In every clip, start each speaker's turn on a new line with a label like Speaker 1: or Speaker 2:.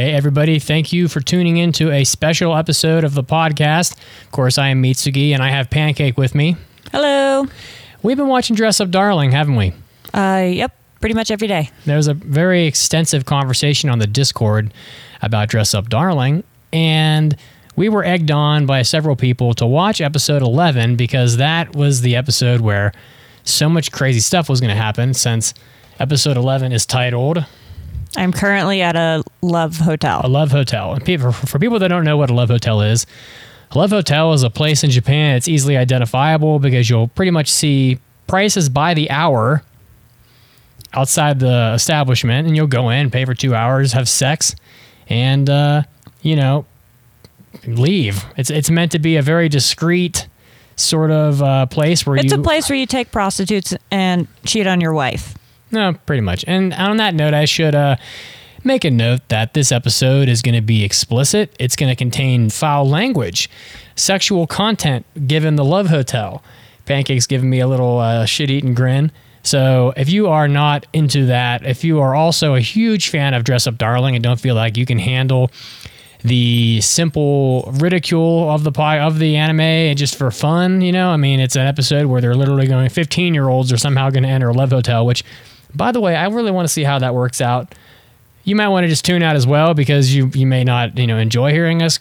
Speaker 1: Hey, everybody. Thank you for tuning in to a special episode of the podcast. Of course, I am Mitsugi and I have Pancake with me.
Speaker 2: Hello.
Speaker 1: We've been watching Dress Up Darling, haven't we?
Speaker 2: Uh, yep, pretty much every day.
Speaker 1: There was a very extensive conversation on the Discord about Dress Up Darling, and we were egged on by several people to watch episode 11 because that was the episode where so much crazy stuff was going to happen since episode 11 is titled
Speaker 2: I'm currently at a love hotel.
Speaker 1: a love hotel. And people, for people that don't know what a love hotel is, a love hotel is a place in Japan. It's easily identifiable because you'll pretty much see prices by the hour outside the establishment, and you'll go in, pay for two hours, have sex, and uh, you know, leave. It's it's meant to be a very discreet sort of uh, place where
Speaker 2: It's
Speaker 1: you
Speaker 2: a place where you take prostitutes and cheat on your wife.
Speaker 1: No, pretty much. And on that note, I should uh, make a note that this episode is going to be explicit. It's going to contain foul language, sexual content given the Love Hotel. Pancake's giving me a little uh, shit eating grin. So if you are not into that, if you are also a huge fan of Dress Up Darling and don't feel like you can handle the simple ridicule of the pie of the anime and just for fun, you know, I mean, it's an episode where they're literally going 15 year olds are somehow going to enter a love hotel, which by the way, I really want to see how that works out. You might want to just tune out as well because you you may not you know enjoy hearing us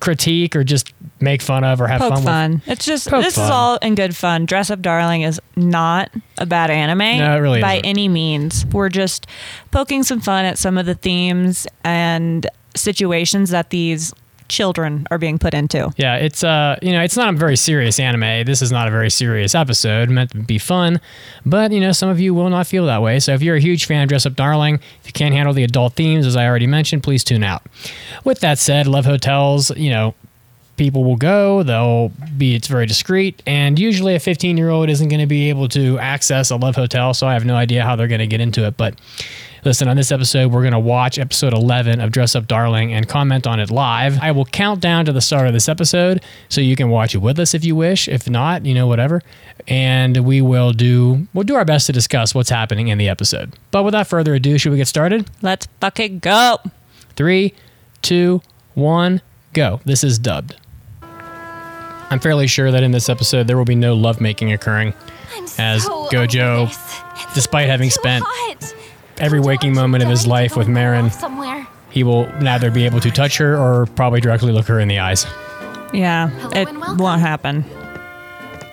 Speaker 1: critique or just make fun of or have
Speaker 2: Poke
Speaker 1: fun.
Speaker 2: fun.
Speaker 1: With.
Speaker 2: It's just
Speaker 1: Poke
Speaker 2: this
Speaker 1: fun.
Speaker 2: is all in good fun. Dress Up Darling is not a bad anime
Speaker 1: No, it really
Speaker 2: by
Speaker 1: isn't.
Speaker 2: any means. We're just poking some fun at some of the themes and situations that these children are being put into.
Speaker 1: Yeah, it's uh you know it's not a very serious anime. This is not a very serious episode meant to be fun, but you know some of you will not feel that way. So if you're a huge fan of Dress Up Darling, if you can't handle the adult themes as I already mentioned, please tune out. With that said, love hotels, you know. People will go, they'll be, it's very discreet, and usually a 15 year old isn't going to be able to access a love hotel, so I have no idea how they're going to get into it. But Listen, on this episode, we're going to watch episode 11 of Dress Up Darling and comment on it live. I will count down to the start of this episode so you can watch it with us if you wish. If not, you know, whatever. And we will do we'll do our best to discuss what's happening in the episode. But without further ado, should we get started?
Speaker 2: Let's fucking go.
Speaker 1: Three, two, one, go. This is dubbed. I'm fairly sure that in this episode there will be no lovemaking occurring. As
Speaker 3: so
Speaker 1: Gojo,
Speaker 3: over this. It's
Speaker 1: despite having spent
Speaker 3: hot.
Speaker 1: Every waking moment of his life with Marin.
Speaker 3: Somewhere.
Speaker 1: he will neither be able to touch her or probably directly look her in the eyes.
Speaker 2: Yeah, it won't happen.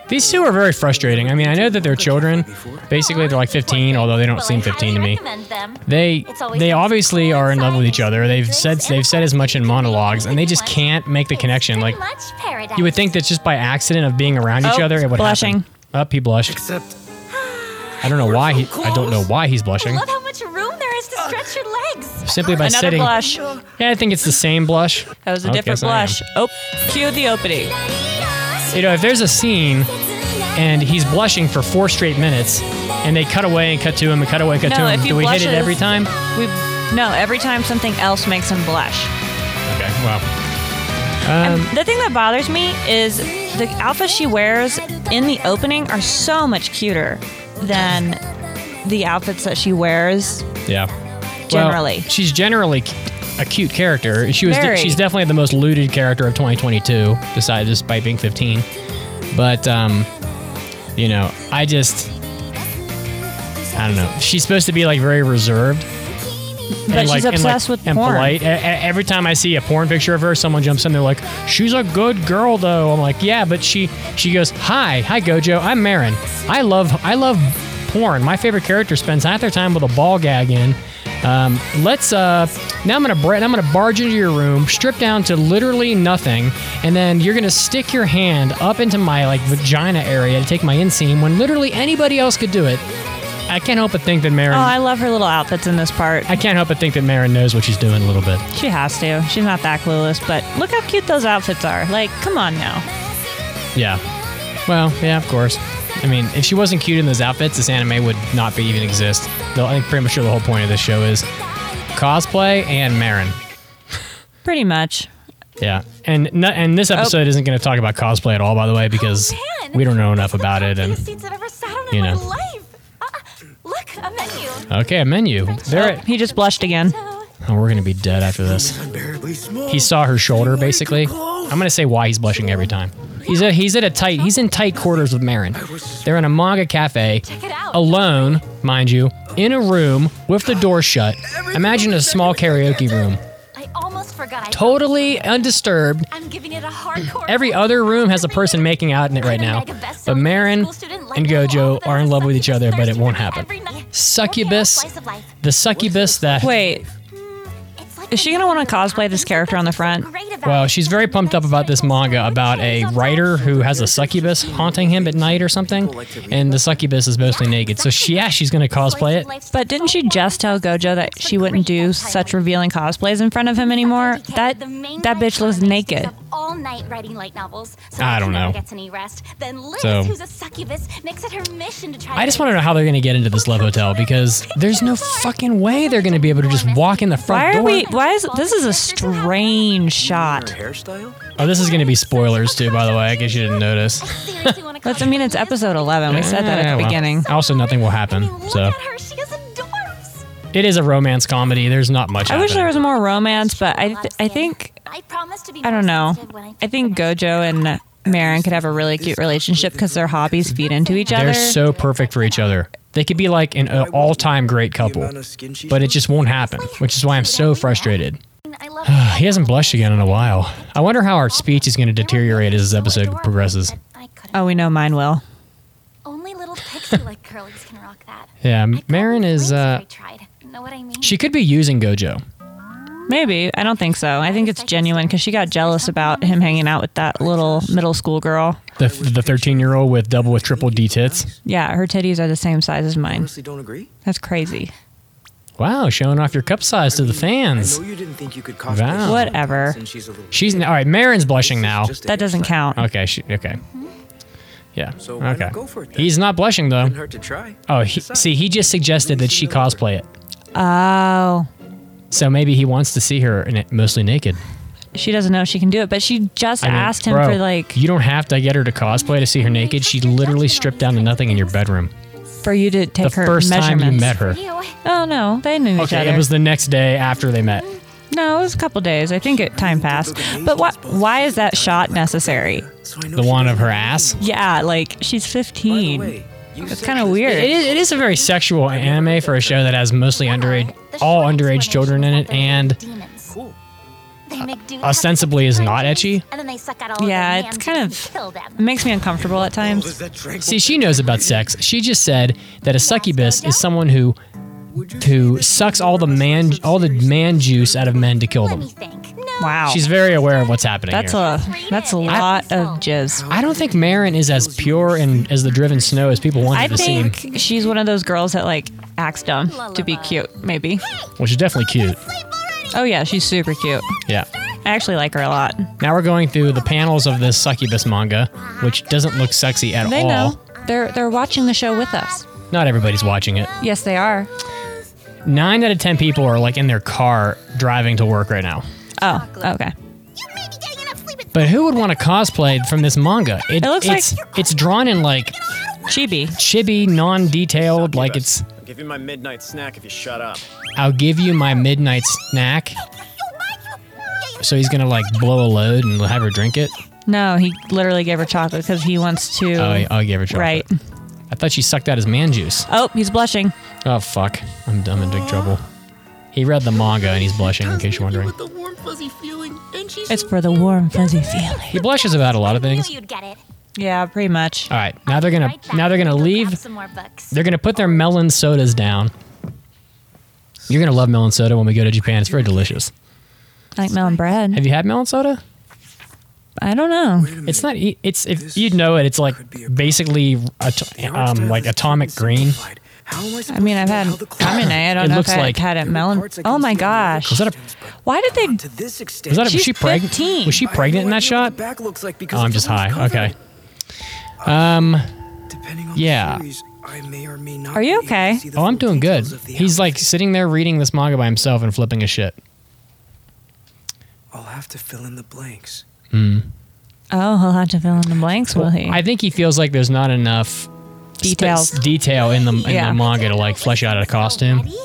Speaker 1: These two are very frustrating. I mean, I know that they're children. Basically, they're like 15, although they don't seem 15 to me. They they obviously are in love with each other. They've said they've said as much in monologues, and they just can't make the connection. Like
Speaker 3: pretty much paradise.
Speaker 1: you would think that just by accident of being around each
Speaker 2: Oh,
Speaker 1: other, it would
Speaker 2: blushing.
Speaker 1: happen. Up, he blushed.
Speaker 4: Except
Speaker 1: I don't know why he. I don't know why he's blushing.
Speaker 3: Stretch your legs.
Speaker 1: Simply by
Speaker 2: Another
Speaker 1: sitting.
Speaker 2: blush.
Speaker 1: Yeah, I think it's the same blush.
Speaker 2: That was a different
Speaker 1: so I am.
Speaker 2: blush. Oh, cue the opening.
Speaker 1: You know, if there's a scene and he's blushing for four straight minutes, and they cut away and cut to him and cut away and cut
Speaker 2: No,
Speaker 1: to him,
Speaker 2: if he
Speaker 1: do we hit it
Speaker 2: blushes-
Speaker 1: every time?
Speaker 2: We no, every time something else makes him blush.
Speaker 1: Okay, well. Um,
Speaker 2: the thing that bothers me is the outfits she wears in the opening are so much cuter than the outfits that she wears.
Speaker 1: yeah.
Speaker 2: Generally.
Speaker 1: Well, she's generally a cute character. She was.
Speaker 2: Very.
Speaker 1: she's definitely the most looted character of 2022, besides despite being 15. But um, you know, I just. I don't know. She's supposed to be like very reserved.
Speaker 2: But
Speaker 1: and,
Speaker 2: she's
Speaker 1: like, and, like,
Speaker 2: with
Speaker 1: and
Speaker 2: porn.
Speaker 1: polite. E- e- Every time I see a porn picture of her, someone jumps in. They're like, "She's a good girl, though." I'm like, "Yeah," but she she goes, "Hi, hi, Gojo. I'm Marin. I love I love porn. My favorite character spends half their time with a ball gag in." Um, let's uh now I'm gonna bra- I'm gonna barge into your room, strip down to literally nothing, and then you're gonna stick your hand up into my like vagina area to take my inseam when literally anybody else could do it. I can't help but think that Marin.
Speaker 2: Oh, I love her little outfits in this part.
Speaker 1: I can't help but think that Marin knows what she's doing a little bit.
Speaker 2: She has to. She's not that clueless, but look how cute those outfits are. Like, come on now.
Speaker 1: Yeah. Well, yeah, of course. I mean, if she wasn't cute in those outfits, this anime would not be even exist. Though I think pretty much sure the whole point of this show is cosplay and Marin.
Speaker 2: Pretty much.
Speaker 1: Yeah, and no, and this episode isn't going to talk about cosplay at all, by the way, because
Speaker 3: Man,
Speaker 1: we don't know enough about it. And
Speaker 3: comfiest seats I've ever sat on
Speaker 1: you know.
Speaker 3: my life. Ah, look, a menu.
Speaker 1: okay, a menu. There.
Speaker 2: He just blushed again.
Speaker 1: Oh, we're gonna be dead after this. He saw her shoulder, basically. I'm gonna say why he's blushing every time. He's a, he's at a tight he's in tight quarters with Marin. They're in a manga cafe, alone, mind you, in a room with the door shut. Imagine a small karaoke room. Totally undisturbed. Every other room has a person making out in it right now, but Marin and Gojo are in love with each other, but it won't happen. Succubus, the succubus that
Speaker 2: Wait, is she gonna want to cosplay this character on the front?
Speaker 1: Well, she's very pumped up about this manga about a writer who has a succubus haunting him at night or something, and the succubus is mostly naked. So she, yeah, she's gonna cosplay it.
Speaker 2: But didn't she just tell Gojo that she wouldn't do such revealing cosplays in front of him anymore? That that bitch looks naked.
Speaker 3: All night writing light novels. So
Speaker 1: I don't
Speaker 3: she never
Speaker 1: know.
Speaker 3: Gets any rest. Then Liz,
Speaker 1: So-
Speaker 3: who's a succubus, makes it her mission to try.
Speaker 1: I just want to know how they're gonna get into this love hotel because there's no fucking way they're gonna be able to just walk in the front
Speaker 2: Why are
Speaker 1: door.
Speaker 2: we? Why is this is a strange shot?
Speaker 4: hairstyle?
Speaker 1: Oh, this is gonna be spoilers too, by the way. I guess you didn't notice.
Speaker 2: But I mean, it's episode 11. We said that at the
Speaker 1: well.
Speaker 2: beginning.
Speaker 1: Also, nothing will happen. So
Speaker 3: at her. She is a dwarf.
Speaker 1: it is a romance comedy. There's not much.
Speaker 2: I wish there was more romance, but I th- I think
Speaker 3: I promise to be.
Speaker 2: I don't know. I think Gojo and Marin could have a really cute relationship because their hobbies feed into each other.
Speaker 1: They're so perfect for each other. They could be like an uh, all-time great couple, but it just won't happen, which is why I'm so frustrated. He hasn't blushed again in a while. I wonder how our speech is going to deteriorate as this episode progresses.
Speaker 2: Oh, we know mine will.
Speaker 3: Only little pixie like curlies can rock that.
Speaker 1: Yeah,
Speaker 3: I
Speaker 1: Marin is. uh
Speaker 3: if I tried. Know what I mean?
Speaker 1: She could be using Gojo.
Speaker 2: Maybe I don't think so. I think it's genuine because she got jealous about him hanging out with that little middle school girl.
Speaker 1: The the 13 year old with double with triple D tits.
Speaker 2: Yeah, her titties are the same size as mine.
Speaker 4: Honestly, don't agree.
Speaker 2: That's crazy.
Speaker 1: Wow, showing off your cup size to the
Speaker 4: I
Speaker 1: fans.
Speaker 4: know you didn't think you could cosplay
Speaker 1: Wow.
Speaker 2: Whatever.
Speaker 4: since she's a little
Speaker 1: She's all right. Marin's blushing now.
Speaker 2: That doesn't count.
Speaker 1: Okay. She, okay. Yeah.
Speaker 4: So why not
Speaker 1: Okay.
Speaker 4: go for it then?
Speaker 1: He's not blushing though.
Speaker 4: Couldn't hurt to try.
Speaker 1: Oh, he, see, he just suggested that she cosplay it.
Speaker 2: Oh,
Speaker 1: So maybe he wants to see her in it mostly naked.
Speaker 2: she doesn't know she can do it, but she just
Speaker 1: I mean,
Speaker 2: asked him
Speaker 1: bro,
Speaker 2: for like
Speaker 1: You don't have to get her to cosplay to see her naked. She literally stripped down to nothing in your bedroom.
Speaker 2: for you to take
Speaker 1: The
Speaker 2: her
Speaker 1: first time you met her.
Speaker 2: Oh no, they knew each
Speaker 1: Okay,
Speaker 2: other.
Speaker 1: it was the next day after they met.
Speaker 2: no, it was a couple days. I think it time passed. But what? Why is that shot necessary?
Speaker 4: So I know
Speaker 1: The one of her ass.
Speaker 2: Yeah, like she's
Speaker 4: By the
Speaker 2: 15.
Speaker 4: way, you
Speaker 2: It's kind of weird.
Speaker 1: It is, it is a very sexual anime for a show that has mostly underage, all underage children in it, and
Speaker 3: Demons. They make dudes
Speaker 1: uh,
Speaker 3: ostensibly
Speaker 1: is not
Speaker 3: with
Speaker 1: ecchi.
Speaker 3: And then they suck out all
Speaker 2: Yeah, it's kind of-
Speaker 3: and kill them.
Speaker 2: It makes me uncomfortable at times.
Speaker 1: see, she knows about sex. She just said that a succubus is someone who who sucks all the man all the man juice out of men to kill
Speaker 3: Let me
Speaker 1: them.
Speaker 3: Think. No.
Speaker 2: Wow.
Speaker 1: She's very aware of what's happening
Speaker 2: That's
Speaker 1: here.
Speaker 2: a that's a lot of jizz.
Speaker 1: I don't think Marin is as pure and as the driven snow as people want her
Speaker 2: I
Speaker 1: to seem,
Speaker 2: think she's one of those girls that like acts dumb to be cute, maybe.
Speaker 1: which is definitely cute.
Speaker 2: Oh yeah, she's super cute.
Speaker 1: Yeah.
Speaker 2: I actually like her a lot.
Speaker 1: Now we're going through the panels of this succubus manga, which doesn't look sexy at
Speaker 2: They
Speaker 1: all.
Speaker 2: know. They're they're watching the show with us.
Speaker 1: Not everybody's watching it.
Speaker 2: Yes, they are.
Speaker 1: Nine out of ten people are like in their car driving to work right now.
Speaker 2: Oh, okay.
Speaker 3: You may be getting enough sleep.
Speaker 1: But who would want to cosplay from this manga? It,
Speaker 2: looks
Speaker 1: it's it's drawn in like
Speaker 2: Chibi.
Speaker 1: chibi, non-detailed. Like it's
Speaker 5: I'll give you my midnight snack if you shut up.
Speaker 1: I'll give you my midnight snack. So he's gonna like blow a load and have her drink it.
Speaker 2: No, he literally gave her chocolate because he wants to.
Speaker 1: Oh, I'll give her chocolate.
Speaker 2: right.
Speaker 1: I thought she sucked out his man juice.
Speaker 2: Oh, he's blushing.
Speaker 1: Oh fuck, I'm dumb in big trouble. He read the manga and he's blushing. In case you're wondering,
Speaker 6: With the warm fuzzy feeling, and she's
Speaker 2: It's for the warm fuzzy feeling.
Speaker 1: he blushes about a lot of things.
Speaker 3: knew you'd get it.
Speaker 2: Yeah, pretty much.
Speaker 1: All right, now they're gonna now they're gonna leave.
Speaker 3: some more books.
Speaker 1: They're gonna put their melon sodas down. You're gonna love melon soda when we go to Japan. It's very delicious.
Speaker 2: I like melon bread.
Speaker 1: Have you had melon soda?
Speaker 2: I don't know.
Speaker 4: Wait a minute.
Speaker 1: It's not. e- It's if you'd know it. It's like
Speaker 4: could a-
Speaker 1: basically at- um like atomic
Speaker 4: totally
Speaker 1: green.
Speaker 4: Simplified. How am I,
Speaker 2: I mean, I've had
Speaker 4: how the color-
Speaker 2: kamine. I don't
Speaker 1: It
Speaker 2: know
Speaker 1: looks
Speaker 2: if I
Speaker 1: like-
Speaker 2: had it melon.
Speaker 4: Parts I can
Speaker 2: Oh my
Speaker 4: see in the
Speaker 2: gosh.
Speaker 1: Was that a-
Speaker 2: Why did they?
Speaker 4: To this extent,
Speaker 1: Was that? A, was she pregnant?
Speaker 2: 15.
Speaker 1: Was she
Speaker 4: I have
Speaker 1: pregnant in that shot?
Speaker 4: back looks like because
Speaker 1: Oh, I'm just high.
Speaker 4: cover.
Speaker 1: Okay. Um.
Speaker 4: Depending on
Speaker 1: Yeah.
Speaker 4: the series, I may or may not
Speaker 2: Are you
Speaker 4: be able to
Speaker 2: okay?
Speaker 1: Oh, I'm doing good.
Speaker 4: details of
Speaker 1: He's like sitting there reading this manga by himself and flipping a shit.
Speaker 4: I'll have to fill in the blanks.
Speaker 2: Oh, he'll have to fill in the blanks, will he?
Speaker 1: I think he feels like there's not enough sp-
Speaker 2: Details.
Speaker 1: detail in the in
Speaker 2: Yeah.
Speaker 1: the manga to like flesh out a costume.
Speaker 3: Ready?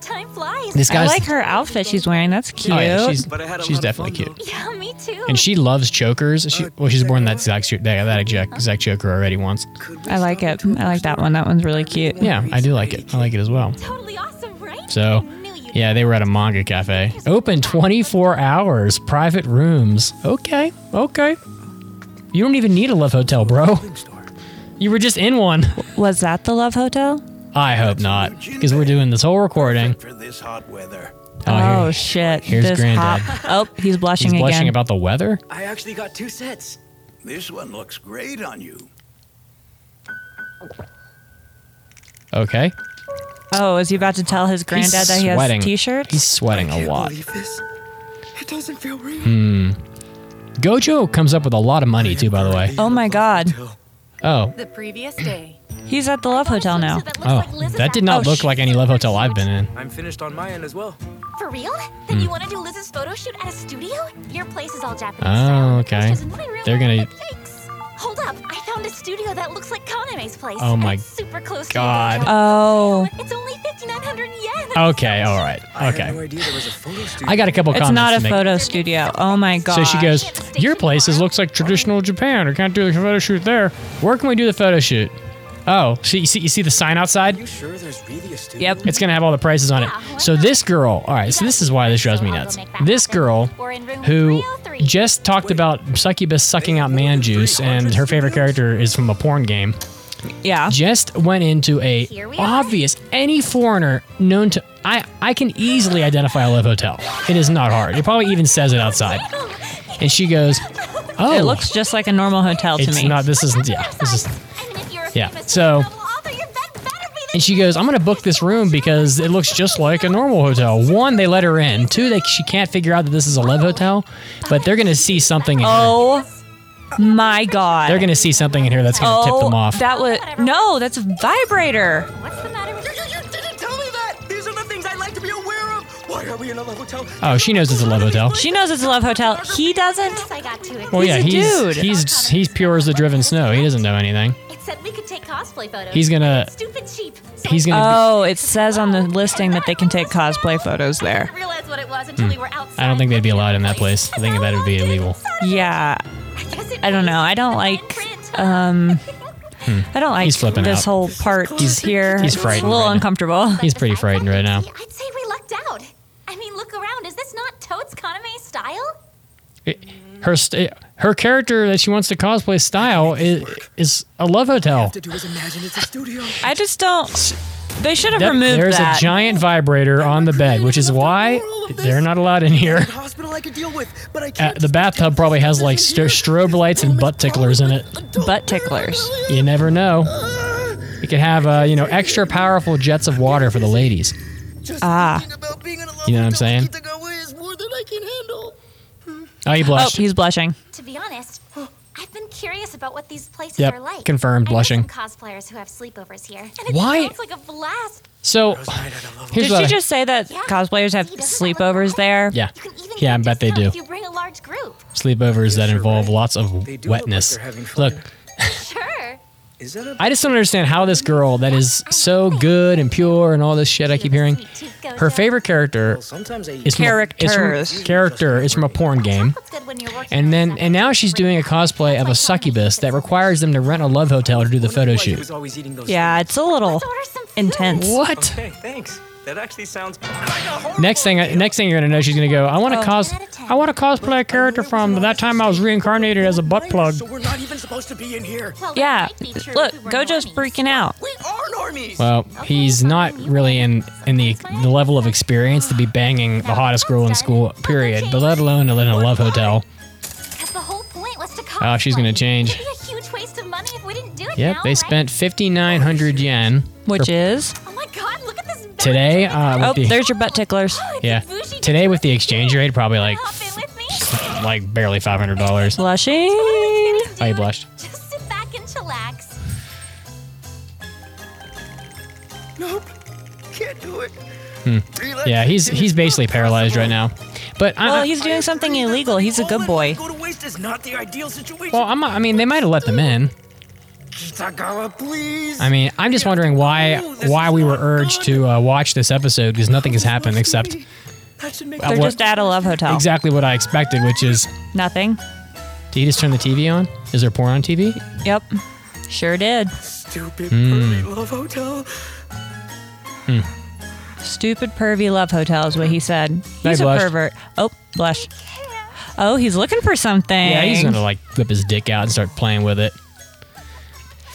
Speaker 3: Time flies. nice.
Speaker 1: This
Speaker 2: I like her outfit she's wearing. That's cute.
Speaker 1: Oh yeah, she's
Speaker 4: But I had a
Speaker 1: she's definitely cute.
Speaker 3: Yeah, me too.
Speaker 1: And she loves chokers. She well, she's born that exact cho- that, that exact, exact choker already once.
Speaker 2: I like it. I like that one. That one's really cute.
Speaker 1: Yeah, I do like it. I like it as well.
Speaker 3: totally awesome, right?
Speaker 1: So,
Speaker 3: I knew you'd
Speaker 1: yeah, they were at a manga cafe. Open 24 hours, private rooms. Okay, okay. You don't even need a love hotel, bro.
Speaker 4: Store?
Speaker 1: You were just in one.
Speaker 2: Was that the Love Hotel?
Speaker 1: I hope not, because we're doing this whole recording.
Speaker 7: for this hot weather.
Speaker 2: Oh,
Speaker 1: here-
Speaker 2: shit.
Speaker 1: here's
Speaker 2: this
Speaker 1: Granddad.
Speaker 2: hot- Oh, he's blushing
Speaker 1: He's blushing
Speaker 2: again.
Speaker 1: about the weather.
Speaker 4: I actually got two sets.
Speaker 7: This one looks great on you.
Speaker 1: Okay.
Speaker 2: oh, is he about to tell his granddad
Speaker 1: He's
Speaker 2: that he
Speaker 1: sweating.
Speaker 2: has t-shirts?
Speaker 1: He's sweating
Speaker 4: I
Speaker 1: a
Speaker 4: can't
Speaker 1: lot.
Speaker 4: believe this. It doesn't feel real.
Speaker 1: Hmm. Gojo comes up with a lot of money too, by the way.
Speaker 2: Oh my god.
Speaker 1: Oh,
Speaker 8: The previous day.
Speaker 2: He's at the Love Hotel now.
Speaker 3: That
Speaker 1: oh,
Speaker 3: like
Speaker 1: that did not
Speaker 2: Oh,
Speaker 1: look like any love hotel I've been in.
Speaker 4: I'm finished on my end as well.
Speaker 3: For real?
Speaker 1: Hmm.
Speaker 3: Then you want to do Liz's photo shoot at a studio? Your place is all Japanese
Speaker 1: Oh,
Speaker 3: style.
Speaker 1: okay.
Speaker 3: Posters in my room
Speaker 1: They're gonna-
Speaker 3: like cakes. Hold up! I found a studio that looks like Kaneme's place.
Speaker 1: Oh my
Speaker 3: it's super close
Speaker 1: God.
Speaker 3: To
Speaker 2: Oh.
Speaker 3: It's only 5,900 yen.
Speaker 1: Okay, all right,
Speaker 4: I no
Speaker 1: okay.
Speaker 4: idea there was a photo studio.
Speaker 1: I got a couple
Speaker 2: It's
Speaker 1: comments It's
Speaker 2: not a
Speaker 1: to make.
Speaker 2: photo studio. Oh my god.
Speaker 1: So she goes, "Your places looks like traditional Japan. We can't do the photo shoot there. Where can we do the photo shoot?" Oh, see, you see, you see the sign outside?
Speaker 4: You sure there's really a studio?
Speaker 2: Yep.
Speaker 1: It's gonna have all the prices on it. So this girl, all right. So this is why this drives me nuts. This girl, who just talked about succubus sucking out man juice, and her favorite character is from a porn game,
Speaker 2: Yeah.
Speaker 1: just went into a
Speaker 3: Here are.
Speaker 1: obvious any foreigner known to. I I can easily identify a love hotel. It is not hard. It probably even says it outside. And she goes, "Oh,
Speaker 2: It looks just like a normal hotel to
Speaker 1: it's
Speaker 2: me.
Speaker 1: not. This isn't. Yeah, this is."
Speaker 3: I mean, if you're a
Speaker 1: Yeah, so-
Speaker 3: novel author, your bed better be the
Speaker 1: And she goes, "I'm gonna book this room because it looks just like a normal hotel." One, they let her in. Two, they she can't figure out that this is a love hotel, but they're gonna see something in here.
Speaker 2: oh my god.
Speaker 1: They're gonna see something in here that's gonna
Speaker 2: oh,
Speaker 1: tip them off.
Speaker 2: That was no, that's a vibrator.
Speaker 3: What's the matter with
Speaker 4: You, you didn't tell me that! These are the things I like to be aware of! Why are we in a love hotel?
Speaker 1: oh, she knows it's a love hotel.
Speaker 2: She knows it's a love hotel. He doesn't.
Speaker 3: Yes, I got too.
Speaker 1: Well, yeah,
Speaker 2: He's a
Speaker 1: he's
Speaker 2: dude.
Speaker 1: he's he's pure as the driven snow. He doesn't know anything.
Speaker 3: It said we could take cosplay photos.
Speaker 1: He's gonna
Speaker 3: Stupid cheap.
Speaker 1: He's gonna.
Speaker 2: Oh, it says on the listing that they can take cosplay photos
Speaker 3: I
Speaker 2: there.
Speaker 3: didn't realize what it was until we were outside.
Speaker 1: Hmm. I don't think they'd be allowed in that place. I think that would be illegal.
Speaker 2: Yeah.
Speaker 3: Guess it
Speaker 2: I don't know. I don't like
Speaker 3: print.
Speaker 2: um I don't like
Speaker 1: Hmm. He's flipping
Speaker 2: this
Speaker 1: out.
Speaker 2: whole part
Speaker 1: He's-
Speaker 2: here.
Speaker 1: he's
Speaker 2: It's
Speaker 1: frightened
Speaker 2: a little
Speaker 1: right now.
Speaker 2: uncomfortable.
Speaker 1: He's pretty frightened right now.
Speaker 3: I'd say we lucked out. I mean, look around. Is this not Toad's Kaname style?
Speaker 1: Her st- her character that she wants to cosplay style is is a love hotel.
Speaker 4: to do is imagine it's a studio.
Speaker 2: I just don't they should have
Speaker 1: That-
Speaker 2: removed
Speaker 1: there's
Speaker 2: that.
Speaker 1: a giant vibrator on the bed, which is why they're not allowed in here.
Speaker 4: Hospital I could deal with, but I
Speaker 1: Uh,
Speaker 4: can't.
Speaker 1: the bathtub probably has like st- strobe lights and butt ticklers in it.
Speaker 2: butt ticklers.
Speaker 1: You never know. You could have uh, you know extra powerful jets of water for the ladies.
Speaker 2: Ah.
Speaker 4: about being in a love
Speaker 1: You know what I'm saying?
Speaker 4: Kitagawa is more than I can handle.
Speaker 1: Oh, you
Speaker 2: Oh,
Speaker 1: blushed.
Speaker 2: he's blushing.
Speaker 3: To be honest, I've been curious about what these places
Speaker 1: Yep,
Speaker 3: are like.
Speaker 1: confirmed,
Speaker 3: I know
Speaker 1: blushing.
Speaker 3: some cosplayers who have sleepovers here. And it
Speaker 1: Why-
Speaker 3: sounds like a blast.
Speaker 1: so
Speaker 2: Did she
Speaker 1: I-
Speaker 2: just say that
Speaker 3: Yeah.
Speaker 2: cosplayers have
Speaker 3: He doesn't look
Speaker 2: sleepovers there?
Speaker 1: yeah
Speaker 3: You can even
Speaker 1: yeah I bet they do
Speaker 3: If you bring a large group.
Speaker 1: sleepovers that involve
Speaker 4: right?
Speaker 1: lots of
Speaker 4: They do look like
Speaker 1: wetness.
Speaker 4: they're having fun.
Speaker 1: Look, I just don't understand how this girl that is so good and pure and all this shit I keep hearing.
Speaker 3: Sweet tooth goes
Speaker 1: Her favorite character
Speaker 4: sometimes I
Speaker 1: is from, a- is from- character is from a porn game.
Speaker 3: Chocolate's good when you're working
Speaker 1: And then and now she's doing a cosplay of a succubus that requires them to rent a love hotel to do the photo shoot.
Speaker 4: was always eating those
Speaker 2: Yeah, it's a little
Speaker 3: Let's order some food.
Speaker 2: intense.
Speaker 1: What?
Speaker 5: Hey, thanks. That actually sounds.
Speaker 1: Next thing next thing you're gonna know she's gonna go, I wanna oh, cos I wanna cosplay a character from that time I was reincarnated as a butt plug.
Speaker 4: So we're not even supposed to be in here.
Speaker 3: Well,
Speaker 2: Yeah.
Speaker 3: might be true
Speaker 2: Look,
Speaker 3: if we were
Speaker 2: Gojo's
Speaker 3: normies.
Speaker 2: freaking out.
Speaker 4: We are normies.
Speaker 1: Well, he's not really in in the the level of experience to be banging the hottest girl in school, period. But let alone in a love hotel.
Speaker 3: 'Cause the whole point was to
Speaker 1: Oh, she's gonna change.
Speaker 3: It'd be a huge waste of money if we didn't do it
Speaker 1: Yep,
Speaker 3: now,
Speaker 1: they
Speaker 3: right?
Speaker 1: spent fifty nine hundred yen
Speaker 2: Which is
Speaker 1: today. Uh, with
Speaker 2: Oh,
Speaker 1: the,
Speaker 2: there's your butt ticklers.
Speaker 3: Oh, it's a
Speaker 1: yeah, today with the exchange rate, probably like
Speaker 3: Hop in with me.
Speaker 1: like barely five hundred dollars.
Speaker 2: Blushing.
Speaker 1: Oh, you blushed.
Speaker 3: Just sit back and chillax.
Speaker 4: Nope. Can't do it.
Speaker 1: Hmm. Yeah, he's he's basically paralyzed right now. But
Speaker 2: Well,
Speaker 1: I-
Speaker 2: he's doing something illegal. He's a good boy.
Speaker 4: Go to waste is not the ideal situation.
Speaker 1: well, I'm, I mean, they might have let them in.
Speaker 4: Kitagawa, please.
Speaker 1: I mean, I'm just wondering why why we were urged to uh, watch this episode because nothing has happened except
Speaker 4: That should
Speaker 2: They're
Speaker 1: what-
Speaker 2: just at a love hotel.
Speaker 1: exactly what I expected, which is
Speaker 2: Nothing.
Speaker 1: did you just turn the TV on? Is there porn on TV?
Speaker 2: Yep. Sure did.
Speaker 4: stupid
Speaker 1: Hmm.
Speaker 4: pervy love hotel.
Speaker 2: Stupid pervy love hotel is what he said. He's a
Speaker 1: blushed.
Speaker 2: pervert. Oh, blush. Oh, he's looking for something.
Speaker 1: Yeah, he's gonna like whip his dick out and start playing with it.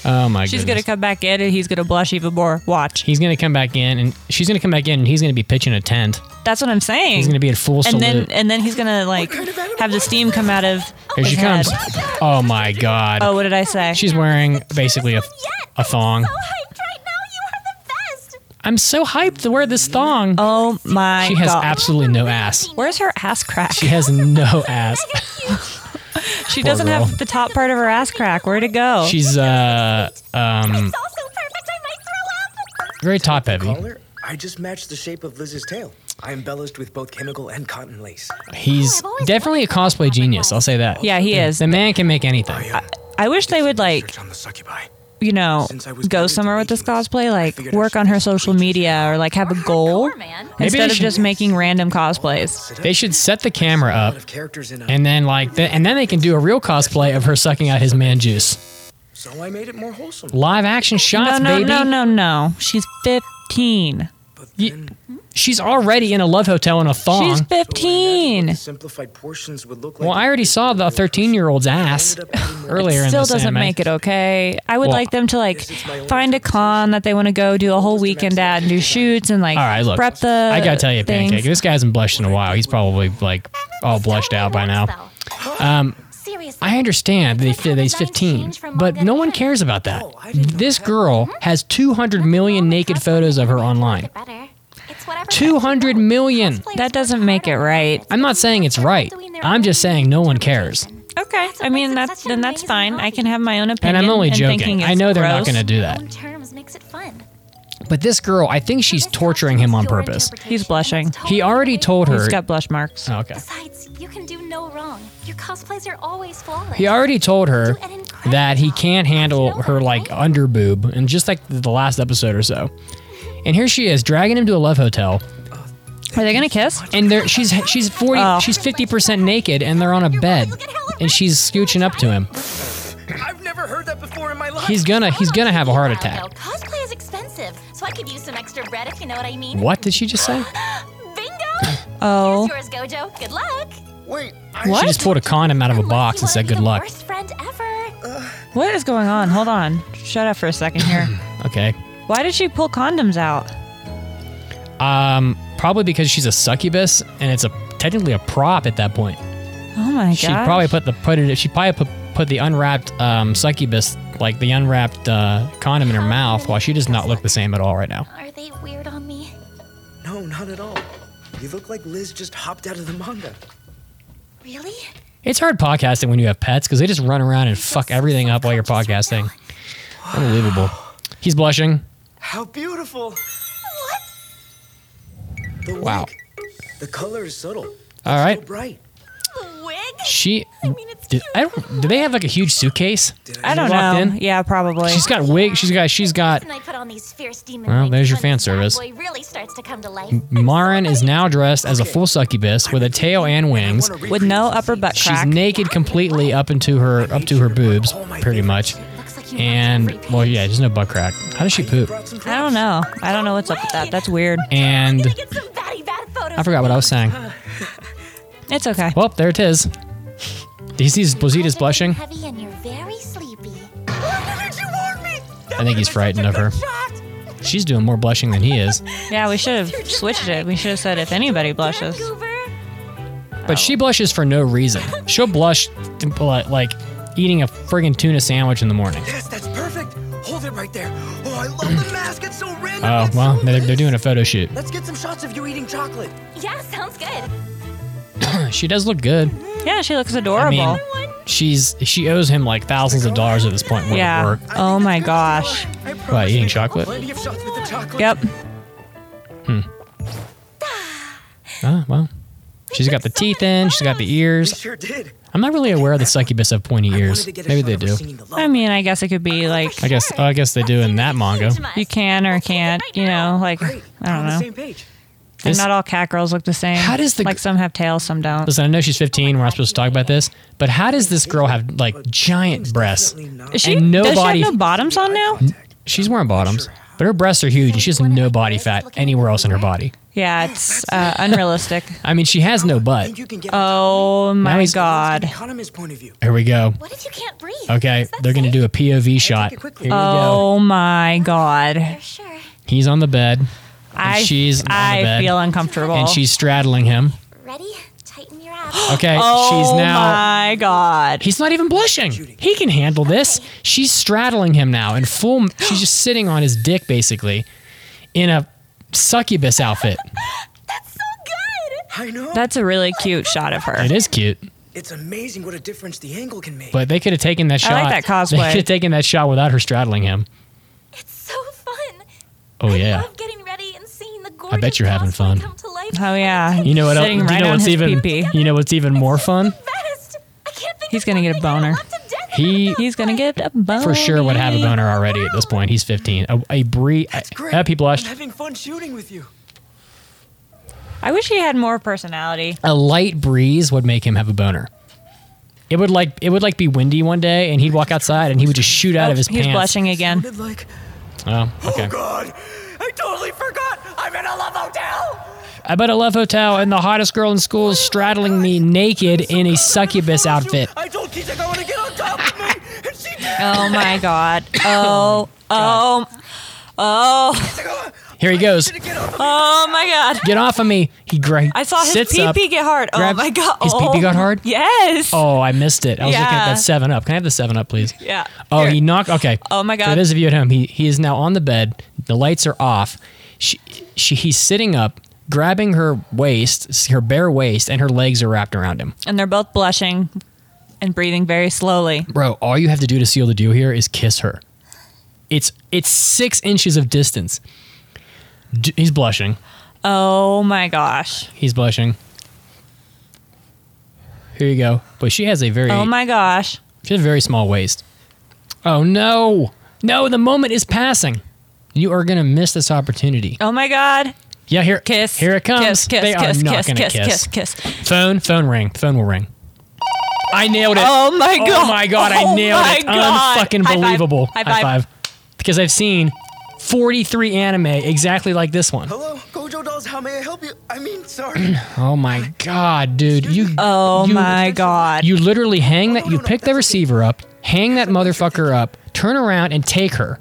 Speaker 1: Oh my god.
Speaker 2: She's
Speaker 1: goodness.
Speaker 2: gonna come back in and he's gonna blush even more. Watch.
Speaker 1: He's gonna come back in and she's gonna come back in and he's gonna be pitching a tent.
Speaker 2: That's what I'm saying.
Speaker 1: He's gonna be at full
Speaker 2: and then and then he's gonna like have the steam come out of
Speaker 1: Here
Speaker 2: his
Speaker 1: she
Speaker 2: head.
Speaker 1: comes. Oh my god.
Speaker 2: Oh, what did I say?
Speaker 1: She's wearing basically a, a thong.
Speaker 3: So hyped right now. You are the best.
Speaker 1: I'm so hyped to wear this thong.
Speaker 2: oh my
Speaker 1: she has
Speaker 2: god.
Speaker 1: absolutely no ass.
Speaker 2: Where's her ass crack?
Speaker 1: She has no ass.
Speaker 2: She
Speaker 1: Poor
Speaker 2: doesn't
Speaker 1: girl.
Speaker 2: have the top part of her ass crack. Where'd it go?
Speaker 1: She's uh um
Speaker 3: It's all so perfect. I might throw up.
Speaker 1: very top heavy.
Speaker 4: I just matched the shape of Liz's tail. I embellished with both chemical and cotton lace.
Speaker 1: He's definitely a cosplay genius. I'll say that.
Speaker 2: yeah, he is.
Speaker 1: The man can make anything.
Speaker 2: I wish they would like
Speaker 4: on the succubi.
Speaker 2: You know,
Speaker 4: Since I was
Speaker 2: go somewhere with this cosplay, like work on her social media or like have a goal
Speaker 1: Maybe
Speaker 2: instead of just making random cosplays.
Speaker 1: They should set the camera up
Speaker 4: lot of characters in a,
Speaker 1: and then like the, and then they can do a real cosplay of her sucking out his man juice.
Speaker 4: so I made it more wholesome.
Speaker 1: Live action
Speaker 2: No,
Speaker 1: shots,
Speaker 2: no,
Speaker 1: baby.
Speaker 2: no, no, no. She's 15.
Speaker 4: But then,
Speaker 1: She's already in a love hotel in a thong.
Speaker 2: She's
Speaker 4: so I imagined what
Speaker 2: 15.
Speaker 4: the simplified portions would look like
Speaker 1: well, I already saw the 13 year old's ass
Speaker 4: Ended up adding more-
Speaker 1: earlier in
Speaker 2: Still
Speaker 1: this
Speaker 2: doesn't
Speaker 1: anime.
Speaker 2: make it okay. I would
Speaker 1: Well,
Speaker 2: like them to like
Speaker 4: Yes, it's my own
Speaker 2: find a con that they want to go do a whole weekend at and do shoots and like
Speaker 1: All right, look.
Speaker 2: prep the.
Speaker 1: I gotta tell you,
Speaker 2: things.
Speaker 1: Pancake. This guy hasn't blushed in a while. He's probably like all blushed out by now. Um,
Speaker 3: Seriously.
Speaker 1: I understand that he- that he's 15, but no one cares about that. This girl has 200 million naked photos of her online.
Speaker 3: Better. It's whatever
Speaker 1: 200 million.
Speaker 2: That doesn't make it right.
Speaker 1: I'm not saying it's right. I'm just saying no one cares.
Speaker 2: Okay, I mean that's then that's fine. I can have my own opinion. And.
Speaker 1: I'm only joking. I know they're not going to do that.
Speaker 3: Terms makes it fun.
Speaker 1: But this girl, I think she's torturing him on purpose.
Speaker 2: He's blushing.
Speaker 1: He already told her.
Speaker 2: He's got blush marks.
Speaker 1: Oh, okay.
Speaker 3: Besides, you can do no wrong. Your cosplays are always flawless.
Speaker 1: He already told her
Speaker 3: Do an incredible
Speaker 1: that he can't handle her like
Speaker 3: right?
Speaker 1: under boob, and just like the last episode or so. And here she is dragging him to a love hotel,
Speaker 2: Are they gonna kiss?
Speaker 1: and there she's she's forty
Speaker 2: Oh.
Speaker 1: she's fifty percent naked, and they're on a bed, and she's scooching up to him.
Speaker 4: I've never heard that before in my life.
Speaker 1: He's gonna he's gonna have a heart attack.
Speaker 3: though, Cosplay is expensive, so I could use some extra bread if you know what I mean.
Speaker 1: What did she just say?
Speaker 3: Bingo!
Speaker 2: Oh,
Speaker 3: Here's yours, Gojo. Good luck.
Speaker 4: Wait, I
Speaker 2: What?
Speaker 1: She just pulled a condom out of a
Speaker 3: Unless
Speaker 1: box
Speaker 3: you
Speaker 1: and said
Speaker 3: wanna be
Speaker 1: good
Speaker 3: the
Speaker 1: luck.
Speaker 3: Worst friend ever.
Speaker 2: what is going on? Hold on. Shut up for a second here.
Speaker 1: Okay.
Speaker 2: Why did she pull condoms out?
Speaker 1: Um, probably because she's a succubus, and it's a technically a prop at that point.
Speaker 2: Oh my god.
Speaker 1: She probably put the put it. She probably put put the unwrapped um, succubus like the unwrapped uh, condom in her mouth while she does not look the same at all right now.
Speaker 3: Are they weird on me?
Speaker 4: No, not at all. You look like Liz just hopped out of the manga.
Speaker 3: Really?
Speaker 1: It's hard podcasting when you have pets because they just run around and fuck everything up while you're podcasting. Unbelievable. He's blushing.
Speaker 4: How beautiful!
Speaker 3: What?
Speaker 4: The wig.
Speaker 1: Wow.
Speaker 4: The color is subtle.
Speaker 1: All right.
Speaker 4: So bright.
Speaker 3: The wig?
Speaker 1: She.
Speaker 3: I mean, it's
Speaker 1: Did,
Speaker 3: cute.
Speaker 1: I don't, do they have like a huge suitcase?
Speaker 2: I don't
Speaker 1: walked
Speaker 2: know.
Speaker 1: in?
Speaker 2: Yeah, probably.
Speaker 1: She's got wig. She's got. She's got.
Speaker 3: And I put on these fierce demon
Speaker 1: Well, there's your fan service.
Speaker 3: Boy really starts to come to life.
Speaker 1: Marin is now dressed as a full succubus with a tail and wings.
Speaker 2: with no upper butt crack.
Speaker 1: She's naked completely up into her up to her boobs, pretty much.
Speaker 3: Looks like you
Speaker 1: And well, yeah, there's no butt crack. How does she poop?
Speaker 2: I don't know. I don't know what's up with that. That's weird.
Speaker 1: And
Speaker 3: I'm gonna get some batty bad photos.
Speaker 1: I forgot what I was saying.
Speaker 2: It's okay.
Speaker 1: Well, there it is. Do you see Posita's blushing?
Speaker 3: Heavy and you're very sleepy.
Speaker 1: I think he's frightened of her. She's doing more blushing than he is.
Speaker 2: Yeah, we should have switched it. We should have said if anybody blushes.
Speaker 1: But she blushes for no reason. She'll blush like eating a friggin' tuna sandwich in the morning.
Speaker 4: Yes, that's perfect. Hold it right there. Oh, I love the mask. It's so random.
Speaker 1: Oh,
Speaker 4: It's
Speaker 1: well,
Speaker 4: so
Speaker 1: they're, they're doing a photo shoot.
Speaker 4: Let's get some shots of you eating chocolate.
Speaker 3: Yeah, sounds good.
Speaker 1: She does look good.
Speaker 2: Yeah, she looks adorable.
Speaker 1: I
Speaker 2: adorable.
Speaker 1: mean, she's she owes him like thousands of dollars at this point
Speaker 2: yeah.
Speaker 1: work.
Speaker 2: Oh my gosh.
Speaker 4: I promise
Speaker 1: eating chocolate?
Speaker 4: Plenty of shots with the chocolate.
Speaker 2: Yep.
Speaker 1: Oh, well. She's got the teeth in, she's got the ears.
Speaker 4: sure did.
Speaker 1: I'm not really aware of the succubus have pointy ears. Maybe they do.
Speaker 2: I mean, I guess it could be like
Speaker 1: I guess oh, I guess they do in that manga.
Speaker 2: you can or can't. You know, like I don't know.
Speaker 4: Same page.
Speaker 2: And
Speaker 1: This-
Speaker 2: not all cat girls look the same.
Speaker 1: How does the-
Speaker 2: like some have tails, some don't.
Speaker 1: Listen, I know she's 15. We're not supposed to talk about this, but how does this girl have like giant breasts?
Speaker 2: Is she?
Speaker 1: and
Speaker 2: does she
Speaker 1: nobody-
Speaker 2: have no bottoms on now?
Speaker 1: She's wearing bottoms, but her breasts are huge. and She has no body fat anywhere else in her body.
Speaker 2: Yeah, it's uh, unrealistic.
Speaker 1: I mean, she has no butt.
Speaker 4: You can get
Speaker 2: Oh
Speaker 1: Now
Speaker 2: my
Speaker 1: he's-
Speaker 2: god.
Speaker 4: economist point of view.
Speaker 1: Here we go.
Speaker 3: What if you can't breathe?
Speaker 1: Okay,
Speaker 3: Does that
Speaker 1: they're gonna
Speaker 3: say?
Speaker 1: do a POV shot.
Speaker 4: it quickly.
Speaker 1: Here we go.
Speaker 2: Oh my god.
Speaker 3: For sure.
Speaker 1: He's on the bed,
Speaker 2: I
Speaker 1: she's on the bed.
Speaker 2: I
Speaker 1: bed.
Speaker 2: feel uncomfortable.
Speaker 1: and she's straddling him.
Speaker 3: Ready? Tighten your abs.
Speaker 1: Okay,
Speaker 2: oh
Speaker 1: she's now.
Speaker 2: Oh my god.
Speaker 1: He's not even blushing. He can handle this. She's straddling him now and full. She's just sitting on his dick, basically, in a succubus outfit.
Speaker 3: That's so good.
Speaker 4: I know.
Speaker 2: That's a really cute shot of her.
Speaker 1: It is cute,
Speaker 4: it's amazing what a difference the angle can make.
Speaker 1: but they could have taken that
Speaker 2: I
Speaker 1: shot.
Speaker 2: like that cosplay.
Speaker 1: They could have taken that shot without her straddling him.
Speaker 3: It's so fun.
Speaker 1: Oh
Speaker 3: I
Speaker 1: yeah.
Speaker 3: love getting ready and seeing the gorgeous I
Speaker 1: bet you're having fun.
Speaker 3: Come to life.
Speaker 2: Oh yeah.
Speaker 1: You know what? Else,
Speaker 2: Sitting
Speaker 1: you know
Speaker 2: on
Speaker 1: what's
Speaker 2: his
Speaker 1: even?
Speaker 2: pee-pee.
Speaker 1: You know what's even more fun?
Speaker 3: I can't think
Speaker 2: He's gonna get a
Speaker 3: something I
Speaker 2: boner.
Speaker 3: Love to death
Speaker 1: He-
Speaker 2: He's gonna
Speaker 3: cosplay.
Speaker 2: get a boner
Speaker 1: For sure would have a boner already at this point. He's 15. A, a bree.
Speaker 4: That's great.
Speaker 1: Happy blushed.
Speaker 4: I'm having fun shooting with you.
Speaker 2: I wish he had more personality.
Speaker 1: a light breeze would make him have a boner. It would like it would like be windy one day, and he'd walk outside, and he would just shoot out
Speaker 2: Oh,
Speaker 1: of his oh,
Speaker 2: he's
Speaker 1: pants.
Speaker 2: He's blushing again.
Speaker 4: Like
Speaker 1: Oh, oh okay.
Speaker 4: Oh God! I totally forgot. I'm in a love hotel.
Speaker 1: I'm at a love hotel, and the hottest girl in school is straddling me naked in a succubus outfit.
Speaker 4: I told Kisek I want to get
Speaker 2: Oh my god. Oh. Oh, oh. Oh.
Speaker 1: Here he goes.
Speaker 4: Get off of me.
Speaker 2: Oh my god.
Speaker 1: Get off of me! He gra-
Speaker 2: I saw his pee pee get hard. oh my god.
Speaker 1: His
Speaker 2: oh.
Speaker 1: pee-pee got oh. hard?
Speaker 2: Yes.
Speaker 1: Oh, I missed it. I was looking at
Speaker 2: Yeah.
Speaker 1: that Seven Up. Can I have the Seven Up, please?
Speaker 2: Yeah.
Speaker 1: Oh,
Speaker 2: Here.
Speaker 1: he knocked. Okay.
Speaker 2: Oh my
Speaker 1: For
Speaker 2: God.
Speaker 1: those of you at home, he he is now on the bed. The lights are off. She, she he's sitting up, grabbing her waist, her bare waist, and her legs are wrapped around him.
Speaker 2: And they're both blushing and breathing very slowly.
Speaker 1: Bro, all you have to do to seal the deal here is kiss her. It's it's six inches of distance. D- he's blushing.
Speaker 2: Oh my gosh.
Speaker 1: He's blushing. Here you go. But she has a very
Speaker 2: Oh my gosh.
Speaker 1: she has a very small waist. Oh no. No, the moment is passing. You are gonna miss this opportunity.
Speaker 2: Oh my god.
Speaker 1: Yeah, here
Speaker 2: Kiss.
Speaker 1: Here it comes.
Speaker 2: Kiss, kiss,
Speaker 1: they
Speaker 2: kiss,
Speaker 1: are not
Speaker 2: kiss,
Speaker 1: gonna
Speaker 2: kiss,
Speaker 1: kiss.
Speaker 2: kiss, kiss.
Speaker 1: Phone, phone ring. Phone will ring. I nailed it.
Speaker 2: Oh my oh god.
Speaker 1: Oh my god, I
Speaker 2: Oh
Speaker 1: nailed
Speaker 2: my
Speaker 1: it.
Speaker 2: God.
Speaker 1: Unfucking
Speaker 2: High five.
Speaker 1: believable.
Speaker 2: High five.
Speaker 1: Because I've seen 43 anime exactly like this one.
Speaker 4: Hello, Gojo dolls. How may I help you? I mean, sorry.
Speaker 1: Oh my god, dude. You
Speaker 2: Oh
Speaker 1: you-
Speaker 2: my god.
Speaker 1: You literally hang oh, that you pick the receiver up, hang that motherfucker up, turn around and take her.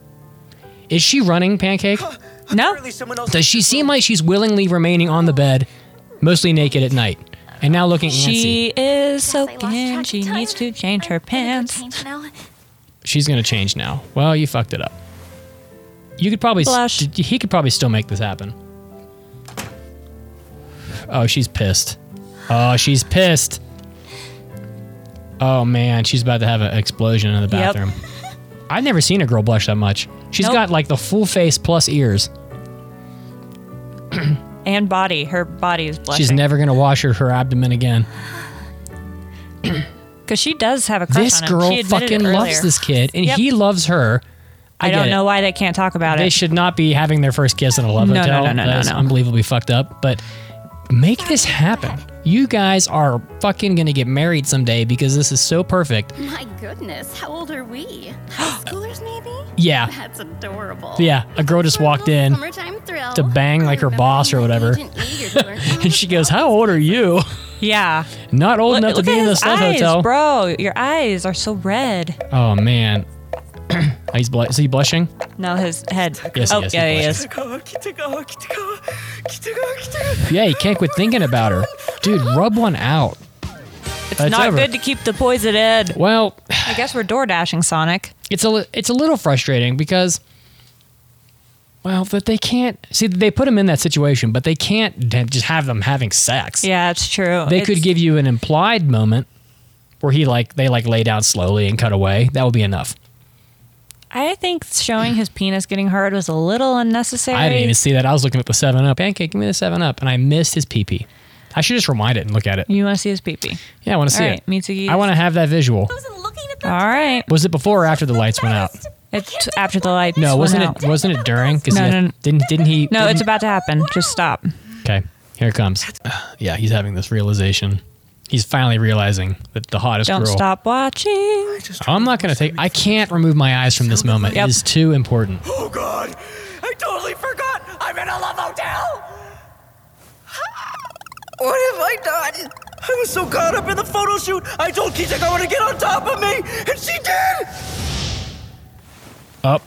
Speaker 1: Is she running, Pancake?
Speaker 2: no.
Speaker 4: Apparently someone else
Speaker 1: Does she seem like she's willingly remaining on the bed, mostly naked at night, and now looking antsy?
Speaker 2: She is
Speaker 3: Guess I
Speaker 2: soaking. She needs to change her
Speaker 3: I gotta go
Speaker 2: pants.
Speaker 1: She's gonna change now. Well, you fucked it up. You could probably
Speaker 2: Blush.
Speaker 1: st- he could probably still make this happen. Oh, she's pissed. Oh, she's pissed. Oh man, she's about to have an explosion in the
Speaker 2: Yep.
Speaker 1: bathroom. I've never seen a girl blush that much. She's
Speaker 2: Nope.
Speaker 1: got like the full face plus ears.
Speaker 2: And body. Her body is blushing.
Speaker 1: She's never gonna wash her, her abdomen again.
Speaker 2: Because she does have a crush
Speaker 1: This
Speaker 2: on him.
Speaker 1: girl
Speaker 2: She admitted
Speaker 1: fucking
Speaker 2: it
Speaker 1: loves
Speaker 2: earlier.
Speaker 1: this kid, and
Speaker 2: Yep.
Speaker 1: he loves her.
Speaker 2: I,
Speaker 1: get
Speaker 2: don't
Speaker 1: it.
Speaker 2: know why they can't talk about it.
Speaker 1: They
Speaker 2: it.
Speaker 1: should not be having their first kiss in a love
Speaker 2: No, no,
Speaker 1: hotel.
Speaker 2: no, no, no,
Speaker 1: That is
Speaker 2: no.
Speaker 1: unbelievably fucked up. But make this happen. You guys are fucking gonna get married someday because this is so perfect.
Speaker 8: My goodness, how old are we? High schoolers, maybe?
Speaker 1: Yeah,
Speaker 8: That's adorable.
Speaker 1: yeah. A girl just walked in,
Speaker 8: Summertime thrill.
Speaker 1: to bang like her boss or whatever.
Speaker 8: agent eager to learn all
Speaker 1: and she goes, "How old are you?
Speaker 2: yeah.
Speaker 1: Not old
Speaker 2: Look,
Speaker 1: enough to be in
Speaker 2: his
Speaker 1: this love
Speaker 2: eyes,
Speaker 1: hotel."
Speaker 2: bro. Your eyes are so red.
Speaker 1: Oh man, he's bl- is he blushing?
Speaker 2: No, his head.
Speaker 1: Yes, he
Speaker 2: oh,
Speaker 1: is.
Speaker 2: yeah, he is.
Speaker 1: Yeah, you can't quit thinking about her, dude. Rub one out.
Speaker 2: It's
Speaker 1: It's
Speaker 2: not
Speaker 1: over.
Speaker 2: good to keep the poison in.
Speaker 1: Well,
Speaker 2: I guess we're door dashing, Sonic.
Speaker 1: it's a li- it's a little frustrating because well that they can't see they put them in that situation but they can't d- just have them having sex
Speaker 2: Yeah, it's true.
Speaker 1: they could
Speaker 2: It's-
Speaker 1: give you an implied moment where he like they like lay down slowly and cut away that would be enough
Speaker 2: I think showing his penis getting hard was a little unnecessary.
Speaker 1: i didn't even see that i was looking at the 7 up pancake give me the 7 up and i missed his pee pee I should just rewind it and look at it.
Speaker 2: You want to see his peepee?
Speaker 1: Yeah, I want to see
Speaker 2: All right,
Speaker 1: it.
Speaker 2: Mitsuki.
Speaker 1: I want to have that visual.
Speaker 3: wasn't looking at
Speaker 2: All
Speaker 3: them.
Speaker 1: Was it before or after the lights went out?
Speaker 2: It's after the lights.
Speaker 1: No,
Speaker 2: went
Speaker 1: wasn't
Speaker 2: out.
Speaker 1: it? Wasn't it during? 'Cause
Speaker 2: No,
Speaker 1: he-
Speaker 2: no, no.
Speaker 1: Didn't didn't he?
Speaker 2: No,
Speaker 1: didn't-
Speaker 2: it's about to happen. Just stop.
Speaker 1: Okay, here it comes. yeah, he's having this realization. He's finally realizing that the hottest
Speaker 2: Don't
Speaker 1: girl.
Speaker 2: stop watching.
Speaker 1: I'm not gonna take. I can't remove my eyes from this moment.
Speaker 2: Yep.
Speaker 1: It is too important.
Speaker 4: Oh God! I totally forgot. I'm in a love hotel. What have I done? I was so caught up in the photo shoot. I told Kitagawa to get on top of me, and she did.
Speaker 1: Up.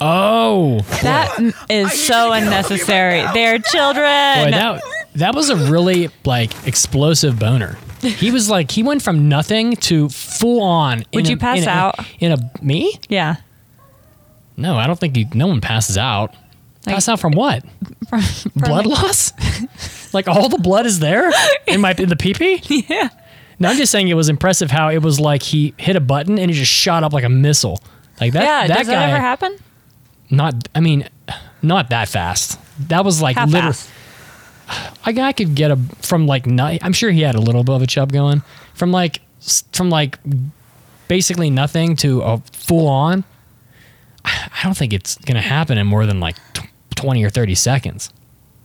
Speaker 1: Oh,
Speaker 2: That m- is so unnecessary. They're children.
Speaker 1: boy, that that was a really like explosive boner. He was like he went from nothing to full on. in
Speaker 2: Would
Speaker 1: a-
Speaker 2: you pass
Speaker 1: in a-
Speaker 2: out?
Speaker 1: in a me?
Speaker 2: yeah.
Speaker 1: No, I don't think you. No one passes out. Pass
Speaker 2: Like-
Speaker 1: out from what? blood loss? like all the blood is there in my in the peepee?
Speaker 2: Yeah.
Speaker 1: No, I'm just saying it was impressive how it was like he hit a button and it just shot up like a missile. Like that.
Speaker 2: yeah.
Speaker 1: that
Speaker 2: Does
Speaker 1: guy.
Speaker 2: that ever happen?
Speaker 1: Not. I mean, not that fast. That was like literally. A guy could get a from like. I'm sure he had a little bit of a chub going from like from like basically nothing to a full on. I I don't think it's gonna happen in more than like 20 or 30 seconds.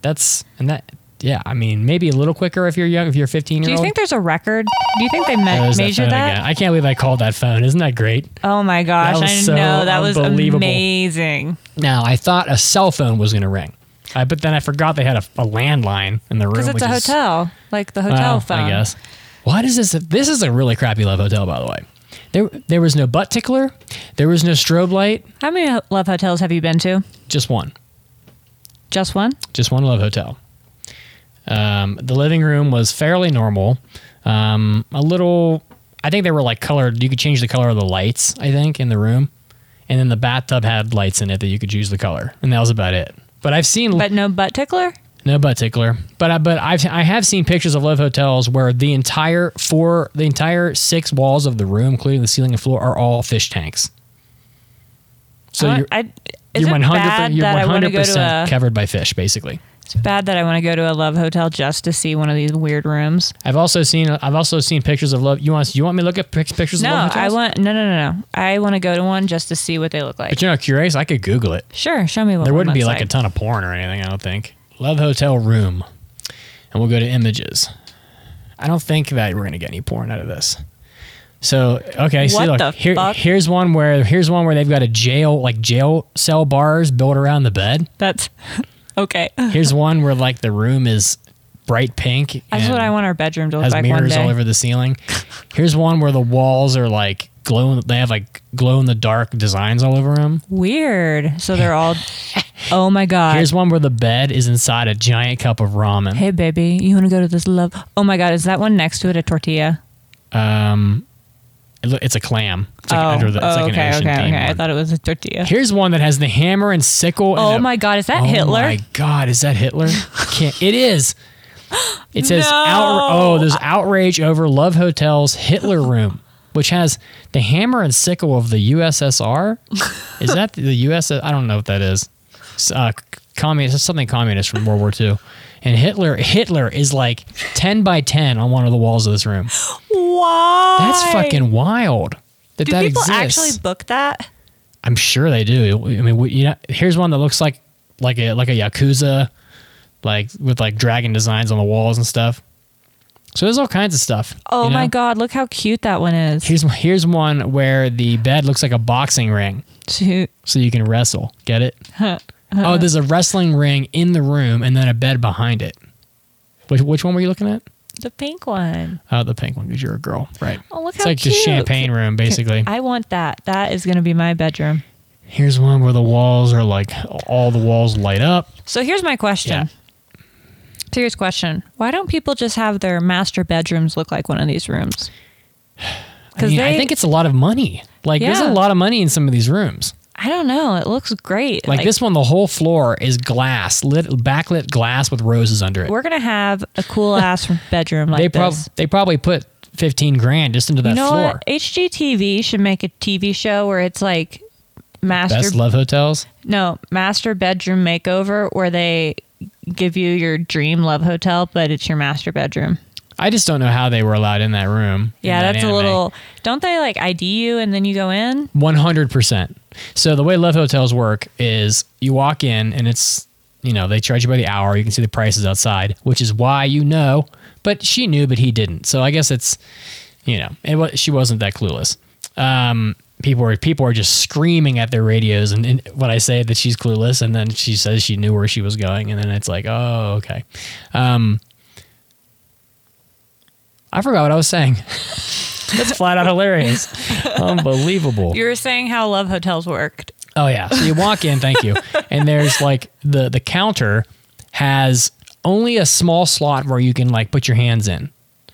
Speaker 1: That's and that. Yeah, I mean, maybe a little quicker if you're young, if you're 15
Speaker 2: Do you
Speaker 1: old.
Speaker 2: think there's a record? Do you think they me-
Speaker 1: There's that
Speaker 2: measure
Speaker 1: phone
Speaker 2: that?
Speaker 1: again. I can't believe I called that phone. Isn't that great?
Speaker 2: Oh my gosh!
Speaker 1: That was
Speaker 2: I
Speaker 1: so
Speaker 2: know that was amazing.
Speaker 1: Now I thought a cell phone was going to ring, uh, but then I forgot they had a, a landline in the room.
Speaker 2: Because it's a
Speaker 1: is-
Speaker 2: hotel, like the hotel
Speaker 1: Oh,
Speaker 2: phone.
Speaker 1: I guess. What is this? This is a really crappy love hotel, by the way. There, there was no butt tickler. There was no strobe light.
Speaker 2: How many love hotels have you been to?
Speaker 1: Just one.
Speaker 2: Just one?
Speaker 1: Just one love hotel. Um, the living room was fairly normal. Um, a little. I think they were like colored. You could change the color of the lights. I think in the room, and then the bathtub had lights in it that you could choose the color, and that was about it. But I've seen
Speaker 2: But no butt tickler?
Speaker 1: No butt tickler, but I, but I've I have seen pictures of love hotels where the entire four the entire six walls of the room, including the ceiling and floor, are all fish tanks. So
Speaker 2: I-
Speaker 1: you're
Speaker 2: I,
Speaker 1: you're one hundred
Speaker 2: bad
Speaker 1: you're
Speaker 2: that
Speaker 1: one
Speaker 2: I want to
Speaker 1: hundred
Speaker 2: go to
Speaker 1: percent covered by fish, basically.
Speaker 2: It's bad that I want to go to a love hotel just to see one of these weird rooms.
Speaker 1: I've also seen I've also seen pictures of love. You want you want me to look at pic- pictures
Speaker 2: No,
Speaker 1: of love
Speaker 2: I want no no no no. I want to go to one just to see what they look like.
Speaker 1: But you're not curious? I could Google it.
Speaker 2: Sure, show me what
Speaker 1: There wouldn't be
Speaker 2: looks
Speaker 1: like a ton of porn or anything. I don't think. Love hotel room, and we'll go to images. I don't think that we're gonna get any porn out of this. So okay, see,
Speaker 2: What
Speaker 1: look here.
Speaker 2: fuck?
Speaker 1: Here's one where here's one where they've got a jail like jail cell bars built around the bed.
Speaker 2: That's okay.
Speaker 1: Here's one where like the room is bright pink.
Speaker 2: That's what I want our bedroom to look
Speaker 1: Has
Speaker 2: like one
Speaker 1: mirrors
Speaker 2: day.
Speaker 1: all over the ceiling. Here's one where the walls are like glow. They have like glow in the dark designs all over them.
Speaker 2: Weird. So they're all. oh my god.
Speaker 1: Here's one where the bed is inside a giant cup of ramen.
Speaker 2: hey baby, you want to go to this love? Oh my god, is that one next to it a tortilla?
Speaker 1: Um, it lo- it's a clam. It's like
Speaker 2: oh,
Speaker 1: under the, it's
Speaker 2: oh
Speaker 1: like
Speaker 2: okay,
Speaker 1: an
Speaker 2: okay,
Speaker 1: theme
Speaker 2: okay. I
Speaker 1: one.
Speaker 2: thought it was a tortilla.
Speaker 1: Here's one that has the hammer and sickle. and
Speaker 2: Oh
Speaker 1: a-
Speaker 2: my god, is that Hitler?
Speaker 1: oh my god, is that Hitler? Can't, it is. It says
Speaker 2: No.
Speaker 1: oh, there's outrage over Love Hotel's Hitler room, which has the hammer and sickle of the USSR. Is that the US? I don't know what that is. It's, Uh, communist, it's something communist from World War II. And Hitler, Hitler is like ten by ten on one of the walls of this room.
Speaker 2: Why?
Speaker 1: That's fucking wild. That
Speaker 2: Do
Speaker 1: that
Speaker 2: people
Speaker 1: exists.
Speaker 2: actually book that?
Speaker 1: I'm sure they do. I mean, we, you know, here's one that looks like like a like a yakuza, like with like dragon designs on the walls and stuff. So there's all kinds of stuff.
Speaker 2: Oh
Speaker 1: you
Speaker 2: my god, look how cute that one is.
Speaker 1: Here's here's one where the bed looks like a boxing ring,
Speaker 2: Two-
Speaker 1: so you can wrestle. Get it? oh, there's a wrestling ring in the room and then a bed behind it. Which which one were you looking at?
Speaker 2: The pink one.
Speaker 1: Oh, the pink one because you're a girl, right?
Speaker 2: Oh, look
Speaker 1: it's
Speaker 2: how
Speaker 1: like
Speaker 2: cute.
Speaker 1: the champagne room, basically.
Speaker 2: I want that. That is going to be my bedroom.
Speaker 1: Here's one where the walls are like all the walls light up.
Speaker 2: So here's my question. Serious question. Why don't people just have their master bedrooms look like one of these rooms?
Speaker 1: I, mean, I think it's a lot of money. Like there's a lot of money in some of these rooms.
Speaker 2: I don't know. It looks great.
Speaker 1: Like, this one, the whole floor is glass, lit, backlit glass with roses under it.
Speaker 2: We're gonna have a cool ass bedroom like
Speaker 1: they
Speaker 2: this.
Speaker 1: they probably put fifteen grand just into that
Speaker 2: you know
Speaker 1: floor.
Speaker 2: what? HGTV should make a TV show where it's like master
Speaker 1: Best love hotels.
Speaker 2: no master bedroom makeover where they give you your dream love hotel, but it's your master bedroom.
Speaker 1: I just don't know how they were allowed in that room.
Speaker 2: Yeah,
Speaker 1: that
Speaker 2: that's a little. Don't they like ID you and then you go in?
Speaker 1: 100%. So the way love hotels work is you walk in and it's, you know, they charge you by the hour. You can see the prices outside, which is why you know. But she knew, but he didn't. So I guess it's, you know, it was, she wasn't that clueless. Um, people were people were just screaming at their radios, and, and when I say that she's clueless, and then she says she knew where she was going, and then it's like, oh, okay. Um, I forgot what I was saying. That's flat out hilarious. Unbelievable.
Speaker 2: You were saying how love hotels worked.
Speaker 1: Oh yeah. So you walk in, thank you. And there's like the the counter has only a small slot where you can like put your hands in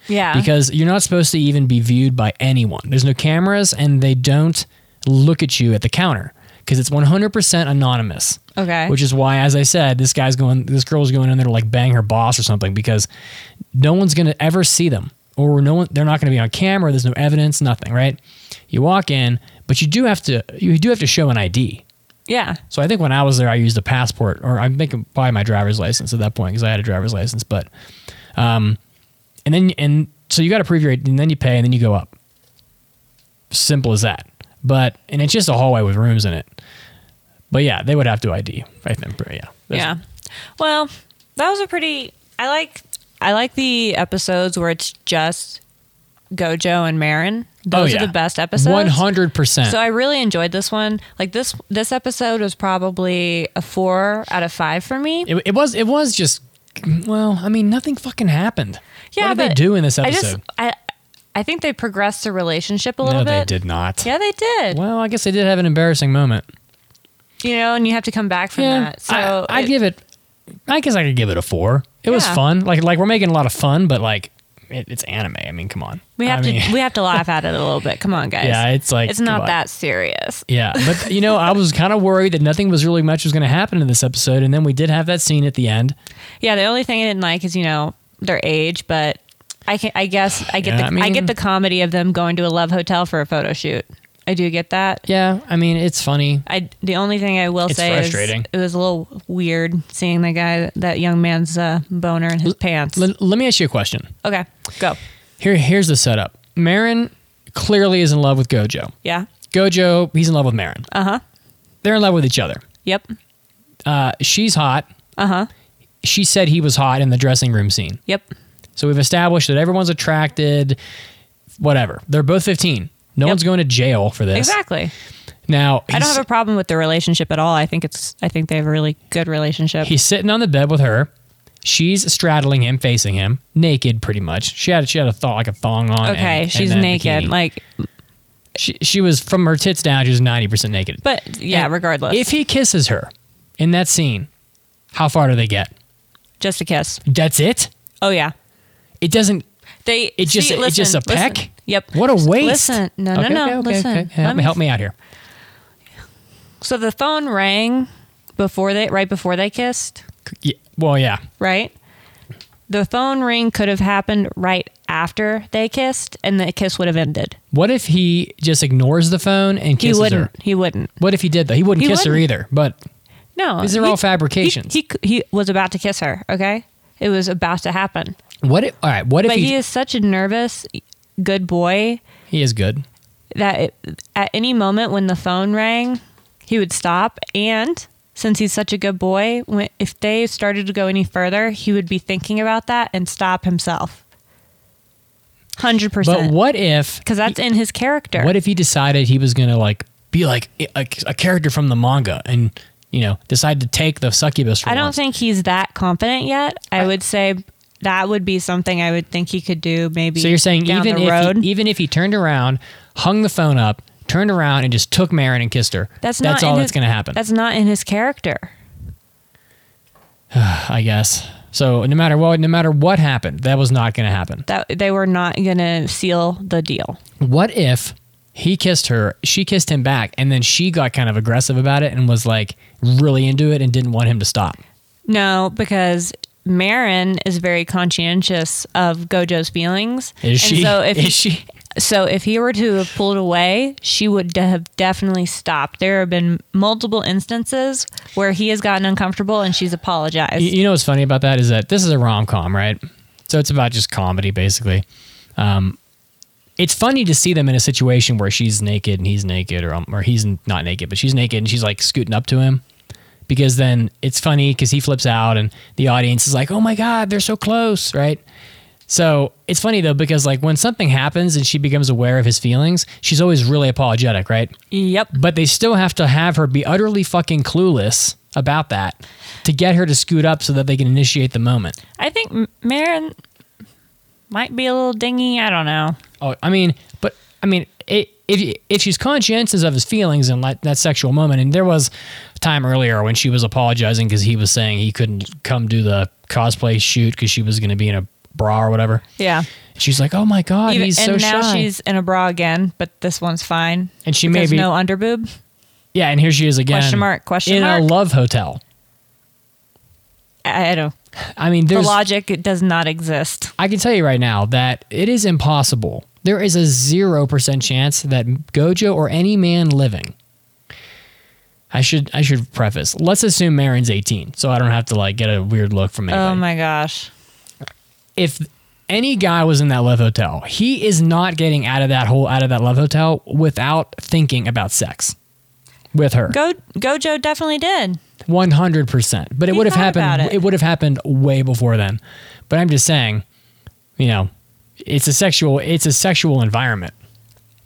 Speaker 2: Yeah.
Speaker 1: because you're not supposed to even be viewed by anyone. There's no cameras and they don't look at you at the counter because it's 100% anonymous.
Speaker 2: Okay.
Speaker 1: Which is why as I said, this guy's going this girl's going in there to like bang her boss or something because no one's going to ever see them or no one they're not going to be on camera, there's no evidence, nothing, right? You walk in, but you do have to you do have to show an ID.
Speaker 2: yeah.
Speaker 1: So I think when I was there, I used a passport, or I'm thinking probably my driver's license at that point because I had a driver's license. But, um, and then and so you got to prove your, ID and then you pay, and then you go up. Simple as that. But and it's just a hallway with rooms in it. But yeah, they would have to ID. I think. Yeah.
Speaker 2: Yeah. Well, that was a pretty. I like. I like the episodes where it's just Gojo and Marin.
Speaker 1: Oh,
Speaker 2: Those
Speaker 1: yeah.
Speaker 2: are the best episodes.
Speaker 1: One hundred percent.
Speaker 2: So I really enjoyed this one. Like this this episode was probably a four out of five for me.
Speaker 1: It, it was. It was just. Well, I mean, nothing fucking happened.
Speaker 2: yeah,
Speaker 1: what did they do in this
Speaker 2: I
Speaker 1: episode?
Speaker 2: just I I think they progressed the relationship a little bit.
Speaker 1: no, they did not.
Speaker 2: Yeah, they did.
Speaker 1: Well, I guess they did have an embarrassing moment.
Speaker 2: You know, and you have to come back from
Speaker 1: Yeah,
Speaker 2: that. So
Speaker 1: I, I'd
Speaker 2: it-
Speaker 1: give it. I guess I could give it a four. It was fun. Like like we're making a lot of fun, but like it, it's anime. I mean, come on.
Speaker 2: we have
Speaker 1: I mean,
Speaker 2: to we have to laugh at it a little bit. Come on, guys.
Speaker 1: Yeah, it's like
Speaker 2: it's not that serious.
Speaker 1: Yeah, but you know, I was kind of worried that nothing was really much was going to happen in this episode, and then we did have that scene at the end.
Speaker 2: Yeah, the only thing I didn't like is you know their age, but I can I guess I get
Speaker 1: Yeah,
Speaker 2: the
Speaker 1: I
Speaker 2: I, get the comedy of them going to a love hotel for a photo shoot. I do get that.
Speaker 1: Yeah, I mean, it's funny.
Speaker 2: I the only thing I will
Speaker 1: It's
Speaker 2: say
Speaker 1: frustrating.
Speaker 2: is it was a little weird seeing the guy that young man's uh, boner in his pants.
Speaker 1: L- let me ask you a question.
Speaker 2: okay, go.
Speaker 1: Here, here's the setup. Marin clearly is in love with Gojo.
Speaker 2: Yeah.
Speaker 1: Gojo, he's in love with Marin.
Speaker 2: Uh huh.
Speaker 1: They're in love with each other.
Speaker 2: Yep.
Speaker 1: Uh, she's hot.
Speaker 2: Uh huh.
Speaker 1: She said he was hot in the dressing room scene.
Speaker 2: Yep.
Speaker 1: So we've established that everyone's attracted. Whatever. They're both 15. No
Speaker 2: Yep.
Speaker 1: one's going to jail for this.
Speaker 2: Exactly.
Speaker 1: Now
Speaker 2: I don't have a problem with their relationship at all. I think it's I think they have a really good relationship.
Speaker 1: He's sitting on the bed with her. She's straddling him, facing him, naked, pretty much. She had she had a thong like a thong on.
Speaker 2: okay,
Speaker 1: and- and
Speaker 2: she's
Speaker 1: a
Speaker 2: naked.
Speaker 1: bikini.
Speaker 2: Like,
Speaker 1: she she was from her tits down. She was ninety percent naked.
Speaker 2: but yeah,
Speaker 1: And
Speaker 2: regardless,
Speaker 1: if he kisses her in that scene, how far do they get?
Speaker 2: just a kiss.
Speaker 1: That's it.
Speaker 2: Oh yeah.
Speaker 1: It doesn't.
Speaker 2: They
Speaker 1: It just
Speaker 2: see,
Speaker 1: it's just a peck.
Speaker 2: listen. Yep.
Speaker 1: What a waste.
Speaker 2: Listen, no, no,
Speaker 1: Okay,
Speaker 2: no.
Speaker 1: okay, okay,
Speaker 2: listen,
Speaker 1: okay. Help, me, help me out here.
Speaker 2: So the phone rang before they, right before they kissed,
Speaker 1: Yeah, well, yeah.
Speaker 2: right? The phone ring could have happened right after they kissed, and the kiss would have ended.
Speaker 1: What if he just ignores the phone and
Speaker 2: He
Speaker 1: kisses
Speaker 2: wouldn't.
Speaker 1: her?
Speaker 2: He wouldn't.
Speaker 1: What if he did though? He wouldn't
Speaker 2: He
Speaker 1: kiss her
Speaker 2: wouldn't.
Speaker 1: either. But
Speaker 2: No,
Speaker 1: These are
Speaker 2: he-
Speaker 1: all fabrications.
Speaker 2: He, he he was about to kiss her. Okay, it was about to happen.
Speaker 1: what? If, all right. What if
Speaker 2: But
Speaker 1: he?
Speaker 2: he is such a nervous, good boy
Speaker 1: he is good.
Speaker 2: that it, at any moment when the phone rang, he would stop. And since he's such a good boy, when, if they started to go any further, he would be thinking about that and stop himself. 100%.
Speaker 1: But what if?
Speaker 2: Because that's in his character.
Speaker 1: What if he decided he was gonna like be like a, a character from the manga and you know decide to take the succubus?
Speaker 2: I don't
Speaker 1: once?
Speaker 2: think he's that confident yet. I, would say that would be something I would think he could do. Maybe.
Speaker 1: So you're saying even if he, even if he turned around, hung the phone up, turned around and just took Marin and kissed her,
Speaker 2: that's
Speaker 1: that's
Speaker 2: not
Speaker 1: all that's gonna happen.
Speaker 2: That's not in his character.
Speaker 1: I guess. So no matter what, no matter what happened, that was not gonna happen.
Speaker 2: That they were not going to seal the deal.
Speaker 1: What if he kissed her, she kissed him back, and then she got kind of aggressive about it and was like really into it and didn't want him to stop?
Speaker 2: No, because Marin is very conscientious of Gojo's feelings.
Speaker 1: Is
Speaker 2: And
Speaker 1: she?
Speaker 2: So if
Speaker 1: Is she?
Speaker 2: So if he were to have pulled away, she would have definitely stopped. There have been multiple instances where he has gotten uncomfortable and she's apologized.
Speaker 1: You, you know what's funny about that is that this is a rom com, right? So it's about just comedy, basically. Um, it's funny to see them in a situation where she's naked and he's naked, or um, or he's not naked, but she's naked and she's like scooting up to him, because then it's funny because he flips out and the audience is like, "Oh my god, they're so close," right? So it's funny though because like when something happens and she becomes aware of his feelings, she's always really apologetic, right?
Speaker 2: Yep.
Speaker 1: But they still have to have her be utterly fucking clueless about that to get her to scoot up so that they can initiate the moment.
Speaker 2: I think Marin might be a little dingy. I don't know.
Speaker 1: Oh, I mean, but I mean, if if she's conscientious of his feelings in like that sexual moment, and there was a time earlier when she was apologizing because he was saying he couldn't come do the cosplay shoot because she was going to be in a bra or whatever.
Speaker 2: Yeah.
Speaker 1: She's like, "Oh my god,
Speaker 2: Even-
Speaker 1: he's
Speaker 2: and
Speaker 1: so
Speaker 2: now
Speaker 1: shy."
Speaker 2: she's in a bra again, but this one's fine.
Speaker 1: and she
Speaker 2: because
Speaker 1: maybe
Speaker 2: no underboob.
Speaker 1: yeah, and here she is again.
Speaker 2: Question mark, question
Speaker 1: in
Speaker 2: mark.
Speaker 1: In a love hotel.
Speaker 2: I I don't.
Speaker 1: I mean,
Speaker 2: The logic it does not exist.
Speaker 1: I can tell you right now that it is impossible. There is a 0% chance that Gojo or any man living I should I should preface. Let's assume Marin's 18, so I don't have to like get a weird look from oh anybody.
Speaker 2: Oh my gosh.
Speaker 1: if any guy was in that love hotel, he is not getting out of that whole out of that love hotel without thinking about sex with her.
Speaker 2: Go Gojo definitely did.
Speaker 1: One hundred percent. But it would have happened.
Speaker 2: it.
Speaker 1: It. would have happened way before then. But I'm just saying, you know, it's a sexual. It's a sexual environment.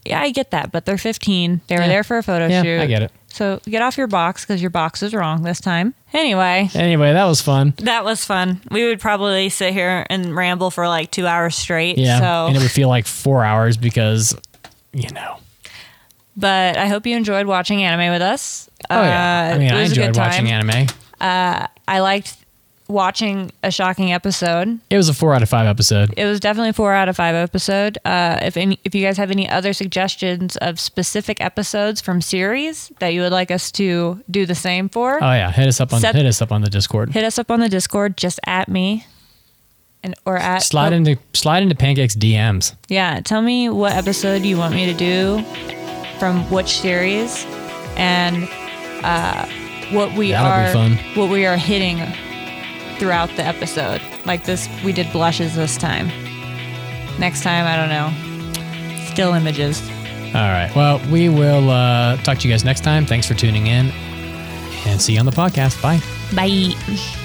Speaker 2: Yeah, I get that, but they're 15. They were
Speaker 1: Yeah.
Speaker 2: there for a photo
Speaker 1: Yeah,
Speaker 2: shoot.
Speaker 1: I get it.
Speaker 2: So get off your box because your box is wrong this time. Anyway,
Speaker 1: Anyway, that was fun.
Speaker 2: that was fun. We would probably sit here and ramble for like two hours straight.
Speaker 1: Yeah,
Speaker 2: So,
Speaker 1: and it would feel like four hours because, you know.
Speaker 2: but I hope you enjoyed watching anime with us.
Speaker 1: Oh yeah.
Speaker 2: Uh,
Speaker 1: I mean, I enjoyed watching anime.
Speaker 2: I liked watching a shocking episode.
Speaker 1: It was a four out of five episode.
Speaker 2: It was definitely a four out of five episode. Uh, if any, if you guys have any other suggestions of specific episodes from series that you would like us to do the same for,
Speaker 1: Oh yeah, hit us up on
Speaker 2: Set-
Speaker 1: hit us up on the Discord.
Speaker 2: hit us up on the Discord. Just at me, and or at
Speaker 1: Slide
Speaker 2: oh,
Speaker 1: into slide into Pancake's DMs.
Speaker 2: Yeah, tell me what episode you want me to do from which series, and uh, what we
Speaker 1: That'll
Speaker 2: are what we are hitting throughout the episode. Like this, we did blushes this time. Next time, I don't know. Still images.
Speaker 1: All right. Well, we will uh, talk to you guys next time. Thanks for tuning in, and see you on the podcast. Bye.
Speaker 2: Bye.